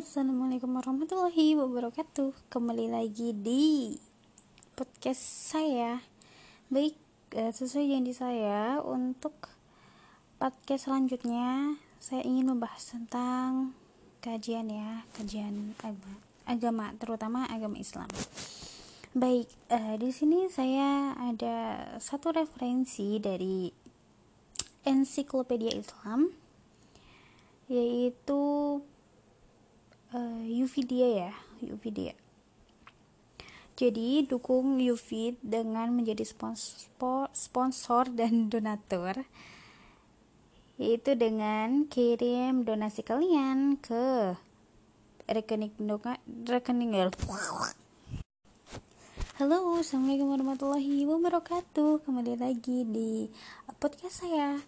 Assalamualaikum warahmatullahi wabarakatuh. Kembali lagi di podcast saya. Baik, eh, sesuai janji saya Untuk podcast selanjutnya Saya ingin membahas tentang kajian ya Kajian agama, terutama agama Islam. Baik, uh, di sini saya ada satu referensi dari ensiklopedia Islam yaitu uh, Yuvidia ya Yuvidia jadi dukung Yufid dengan menjadi sponsor, sponsor dan donatur yaitu dengan kirim donasi kalian ke rekening rekening Halo, assalamualaikum warahmatullahi wabarakatuh. Kembali lagi di podcast saya.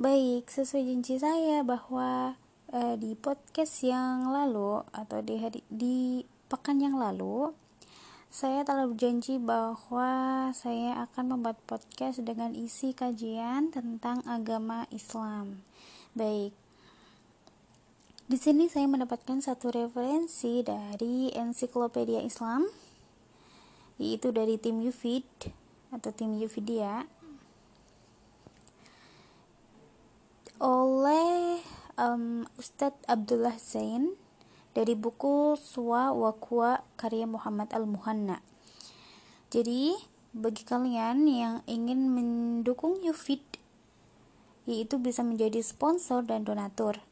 Baik, sesuai janji saya bahwa uh, di podcast yang lalu atau di hari di pekan yang lalu saya telah berjanji bahwa saya akan membuat podcast dengan isi kajian tentang agama Islam. Baik. Di sini saya mendapatkan satu referensi dari ensiklopedia Islam yaitu dari tim Yufid atau tim Yufidia oleh um, Ustadz Abdullah Zain dari buku Suwa Wakwa karya Muhammad Al-Muhanna. Jadi, bagi kalian yang ingin mendukung Yufid, yaitu bisa menjadi sponsor dan donatur.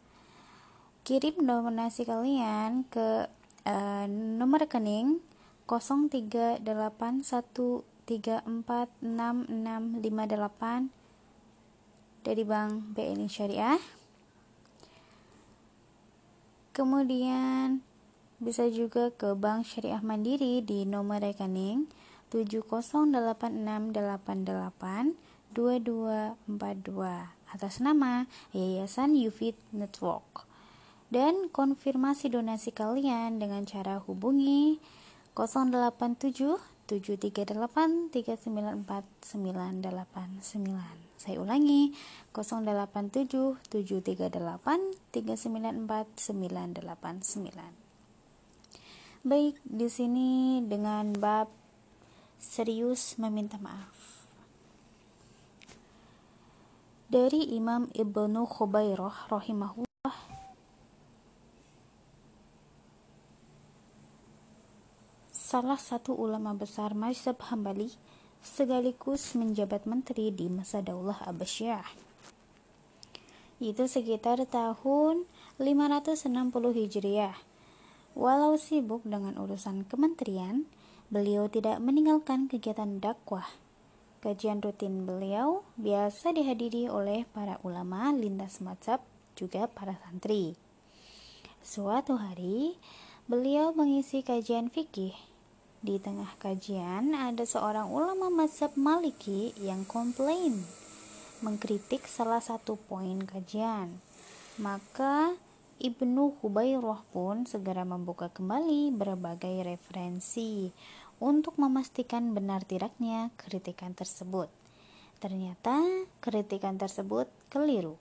Kirim donasi kalian ke uh, nomor rekening 0381346658 dari Bank BNI Syariah Kemudian bisa juga ke Bank Syariah Mandiri di nomor rekening 7086882242 atas nama Yayasan Yufid Network. Dan konfirmasi donasi kalian dengan cara hubungi 087 738 394 saya ulangi 087 738 394 Baik, di sini dengan bab serius meminta maaf. Dari Imam Ibnu Khubairah rahimahullah salah satu ulama besar mazhab Hambali sekaligus menjabat menteri di masa Daulah Abbasiyah. Itu sekitar tahun 560 Hijriah. Walau sibuk dengan urusan kementerian, beliau tidak meninggalkan kegiatan dakwah. Kajian rutin beliau biasa dihadiri oleh para ulama lintas mazhab juga para santri. Suatu hari, beliau mengisi kajian fikih di tengah kajian, ada seorang ulama mazhab Maliki yang komplain mengkritik salah satu poin kajian. Maka Ibnu Hubairah pun segera membuka kembali berbagai referensi untuk memastikan benar tidaknya kritikan tersebut. Ternyata kritikan tersebut keliru.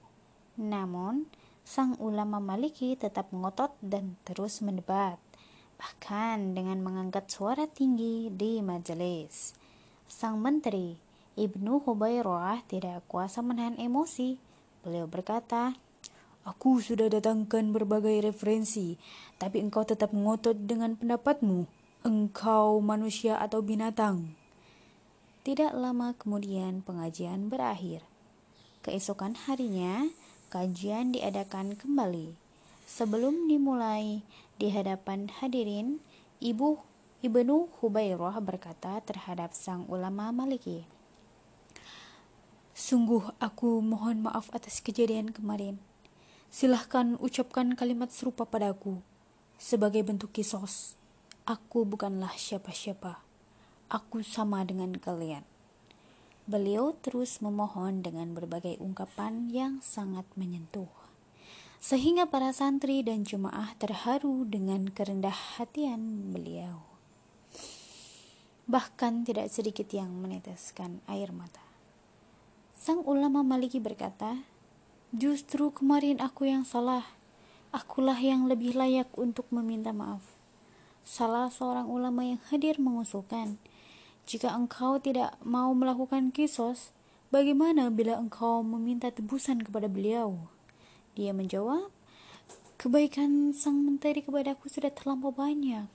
Namun, sang ulama Maliki tetap ngotot dan terus mendebat bahkan dengan mengangkat suara tinggi di majelis. Sang menteri, Ibnu Hubairah tidak kuasa menahan emosi. Beliau berkata, Aku sudah datangkan berbagai referensi, tapi engkau tetap ngotot dengan pendapatmu. Engkau manusia atau binatang. Tidak lama kemudian pengajian berakhir. Keesokan harinya, kajian diadakan kembali. Sebelum dimulai, di hadapan hadirin, Ibu Ibnu Hubairah berkata terhadap sang ulama Maliki, Sungguh aku mohon maaf atas kejadian kemarin. Silahkan ucapkan kalimat serupa padaku. Sebagai bentuk kisos, aku bukanlah siapa-siapa. Aku sama dengan kalian. Beliau terus memohon dengan berbagai ungkapan yang sangat menyentuh sehingga para santri dan jemaah terharu dengan kerendah hatian beliau. Bahkan tidak sedikit yang meneteskan air mata. Sang ulama Maliki berkata, Justru kemarin aku yang salah. akulah yang lebih layak untuk meminta maaf. Salah seorang ulama yang hadir mengusulkan, jika engkau tidak mau melakukan kisos, bagaimana bila engkau meminta tebusan kepada beliau? Dia menjawab, kebaikan sang menteri kepadaku sudah terlampau banyak.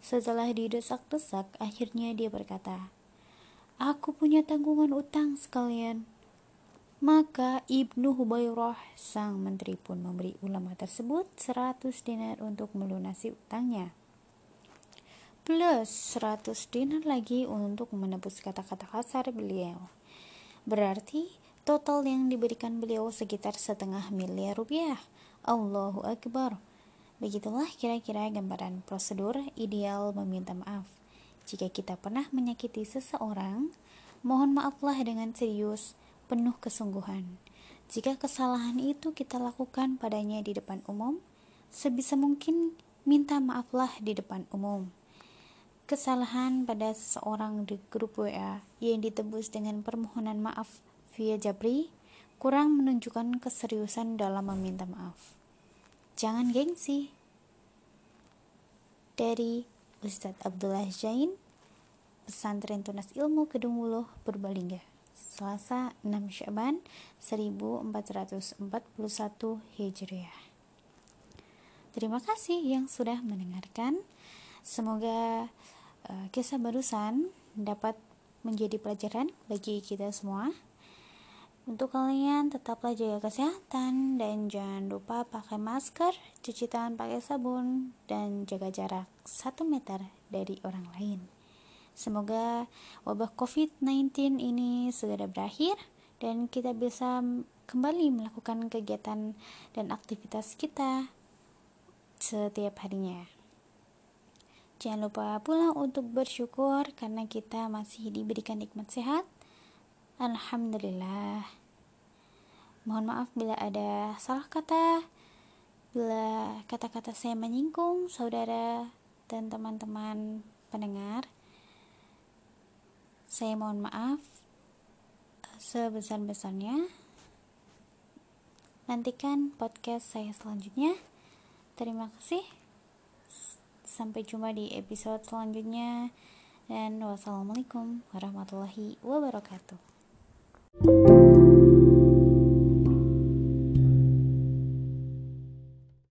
Setelah didesak-desak, akhirnya dia berkata, Aku punya tanggungan utang sekalian. Maka Ibnu Hubairah, sang menteri pun memberi ulama tersebut 100 dinar untuk melunasi utangnya. Plus 100 dinar lagi untuk menebus kata-kata kasar beliau. Berarti total yang diberikan beliau sekitar setengah miliar rupiah. Allahu Akbar. Begitulah kira-kira gambaran prosedur ideal meminta maaf. Jika kita pernah menyakiti seseorang, mohon maaflah dengan serius, penuh kesungguhan. Jika kesalahan itu kita lakukan padanya di depan umum, sebisa mungkin minta maaflah di depan umum. Kesalahan pada seseorang di grup WA yang ditebus dengan permohonan maaf via Jabri kurang menunjukkan keseriusan dalam meminta maaf. Jangan gengsi. Dari Ustadz Abdullah Jain, Pesantren Tunas Ilmu Kedung Wuluh, Purbalingga. Selasa 6 Syaban 1441 Hijriah. Terima kasih yang sudah mendengarkan. Semoga uh, kisah barusan dapat menjadi pelajaran bagi kita semua. Untuk kalian tetaplah jaga kesehatan dan jangan lupa pakai masker, cuci tangan pakai sabun, dan jaga jarak 1 meter dari orang lain. Semoga wabah COVID-19 ini segera berakhir dan kita bisa kembali melakukan kegiatan dan aktivitas kita setiap harinya. Jangan lupa pula untuk bersyukur karena kita masih diberikan nikmat sehat. Alhamdulillah. Mohon maaf bila ada salah kata, bila kata-kata saya menyinggung saudara dan teman-teman pendengar. Saya mohon maaf sebesar-besarnya. Nantikan podcast saya selanjutnya. Terima kasih. Sampai jumpa di episode selanjutnya. Dan wassalamualaikum warahmatullahi wabarakatuh.